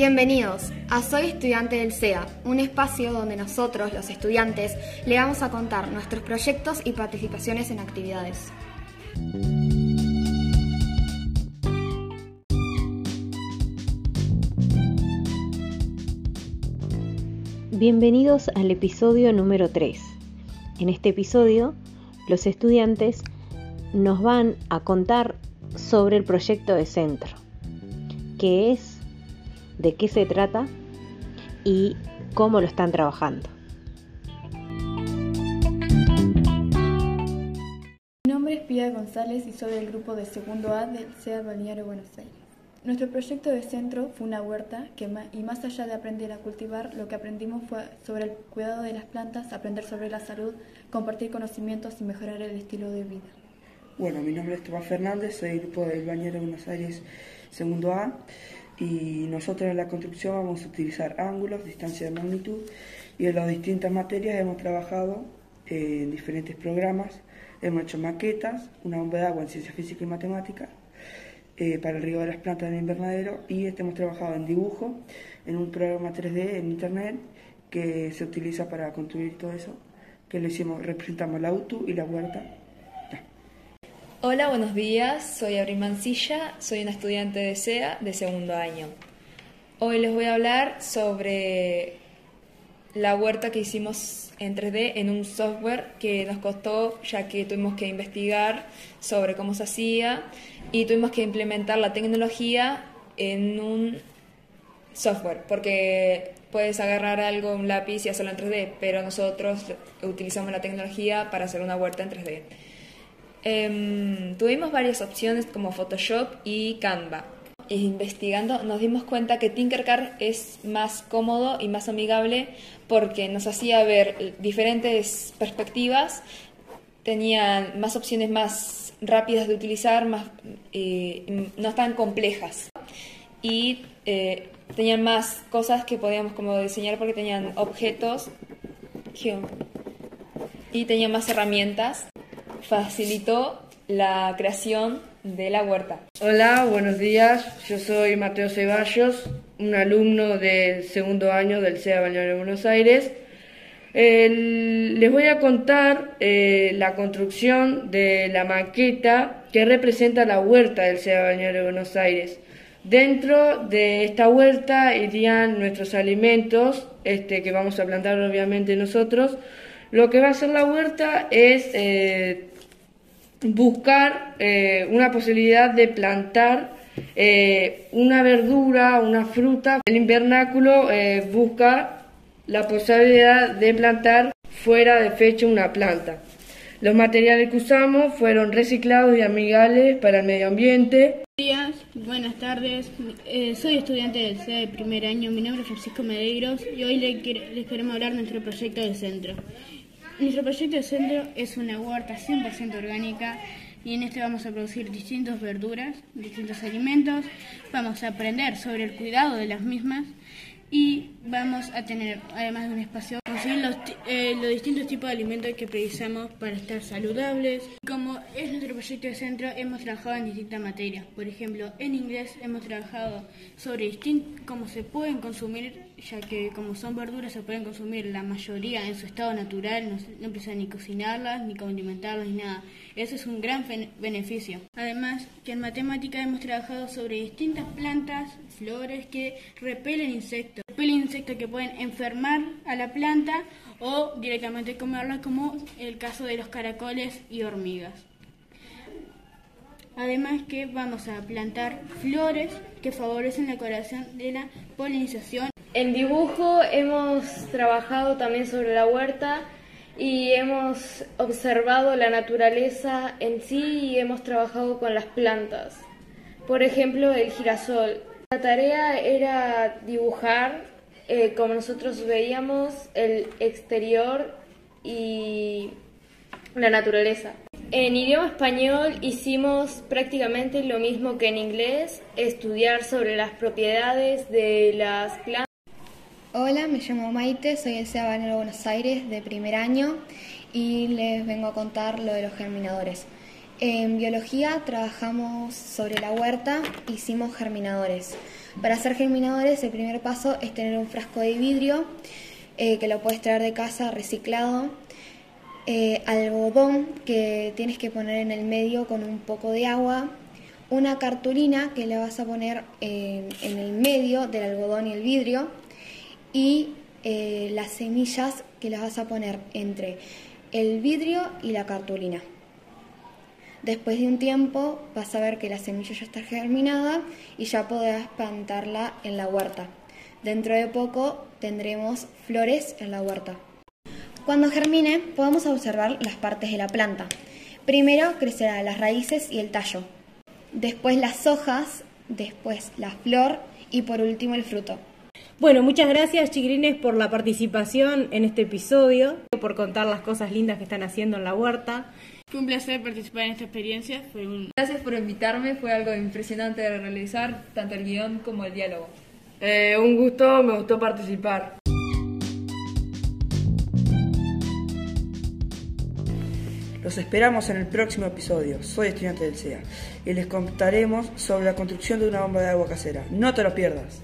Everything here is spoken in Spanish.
Bienvenidos a Soy Estudiante del SEA, un espacio donde nosotros, los estudiantes, le vamos a contar nuestros proyectos y participaciones en actividades. Bienvenidos al episodio número 3. En este episodio, los estudiantes nos van a contar sobre el proyecto de centro, qué es, de qué se trata y cómo lo están trabajando. Mi nombre es Pia González y soy del grupo de segundo A del CEA Balneario Buenos Aires. Nuestro proyecto de centro fue una huerta que, y más allá de aprender a cultivar, lo que aprendimos fue sobre el cuidado de las plantas, aprender sobre la salud, compartir conocimientos y mejorar el estilo de vida. Bueno, mi nombre es Tomás Fernández, soy del grupo del Bañero Buenos Aires segundo A y nosotros en la construcción vamos a utilizar ángulos, distancia de magnitud y en las distintas materias hemos trabajado en diferentes programas, hemos hecho maquetas, una bomba de agua en ciencia física y matemática eh, para el riego de las plantas del invernadero y este hemos trabajado en dibujo, en un programa 3D en internet que se utiliza para construir todo eso, que lo hicimos, representamos la auto y la huerta Hola, buenos días. Soy Abril Mancilla, soy una estudiante de SEA de segundo año. Hoy les voy a hablar sobre la huerta que hicimos en 3D en un software que nos costó ya que tuvimos que investigar sobre cómo se hacía y tuvimos que implementar la tecnología en un software porque puedes agarrar algo, un lápiz y hacerlo en 3D, pero nosotros utilizamos la tecnología para hacer una huerta en 3D. Em, tuvimos varias opciones como Photoshop y Canva. Investigando nos dimos cuenta que Tinkercad es más cómodo y más amigable porque nos hacía ver diferentes perspectivas, tenían más opciones más rápidas de utilizar, más, eh, no tan complejas y eh, tenían más cosas que podíamos como diseñar porque tenían objetos y tenían más herramientas facilitó la creación de la huerta. Hola, buenos días. Yo soy Mateo Ceballos, un alumno del segundo año del CEA Balneario de Buenos Aires. les voy a contar eh, la construcción de la maqueta que representa la huerta del CEA Balneario de Buenos Aires. Dentro de esta huerta irían nuestros alimentos, este, que vamos a plantar obviamente nosotros, lo que va a hacer la huerta es eh, buscar eh, una posibilidad de plantar eh, una verdura, una fruta. El invernáculo busca la posibilidad de plantar fuera de fecha una planta. Los materiales que usamos fueron reciclados y amigables para el medio ambiente. Días, buenas tardes. soy estudiante del CEA de primer año. Mi nombre es Francisco Medeiros y hoy les, queremos hablar de nuestro proyecto de centro. Nuestro proyecto de centro es una huerta 100% orgánica y en este vamos a producir distintas verduras, distintos alimentos, vamos a aprender sobre el cuidado de las mismas y vamos a tener, además de un espacio, conseguir los, eh, los distintos tipos de alimentos que precisamos para estar saludables. Como es nuestro proyecto de centro, hemos trabajado en distintas materias. Por ejemplo, en inglés hemos trabajado sobre cómo se pueden consumir, ya que como son verduras se pueden consumir la mayoría en su estado natural, no, no precisan ni cocinarlas, ni condimentarlas, ni nada. Eso es un gran beneficio. Además, que en matemática hemos trabajado sobre distintas plantas, flores que repelen insectos. Insectos que pueden enfermar a la planta o directamente comerla, como el caso de los caracoles y hormigas. Además que vamos a plantar flores que favorecen la coloración de la polinización. En dibujo hemos trabajado también sobre la huerta y hemos observado la naturaleza en sí y hemos trabajado con las plantas. Por ejemplo, el girasol. La tarea era dibujar, eh, como nosotros veíamos, el exterior y la naturaleza. En idioma español hicimos prácticamente lo mismo que en inglés, estudiar sobre las propiedades de las plantas. Hola, me llamo Maite, soy de Buenos Aires de primer año y les vengo a contar lo de los germinadores. En biología trabajamos sobre la huerta, hicimos germinadores. Para hacer germinadores el primer paso es tener un frasco de vidrio eh, que lo puedes traer de casa reciclado, eh, algodón que tienes que poner en el medio con un poco de agua, una cartulina que le vas a poner en el medio del algodón y el vidrio y eh, las semillas que las vas a poner entre el vidrio y la cartulina. Después de un tiempo vas a ver que la semilla ya está germinada y ya podrás plantarla en la huerta. Dentro de poco tendremos flores en la huerta. Cuando germine podemos observar las partes de la planta. Primero crecerán las raíces y el tallo, después las hojas, después la flor y por último el fruto. Bueno, muchas gracias chiquilines por la participación en este episodio, por contar las cosas lindas que están haciendo en la huerta. Fue un placer participar en esta experiencia. Gracias por invitarme, fue algo impresionante de realizar, tanto el guion como el diálogo. Eh, un gusto, me gustó participar. Los esperamos en el próximo episodio. Soy estudiante del CEA y les contaremos sobre la construcción de una bomba de agua casera. No te lo pierdas.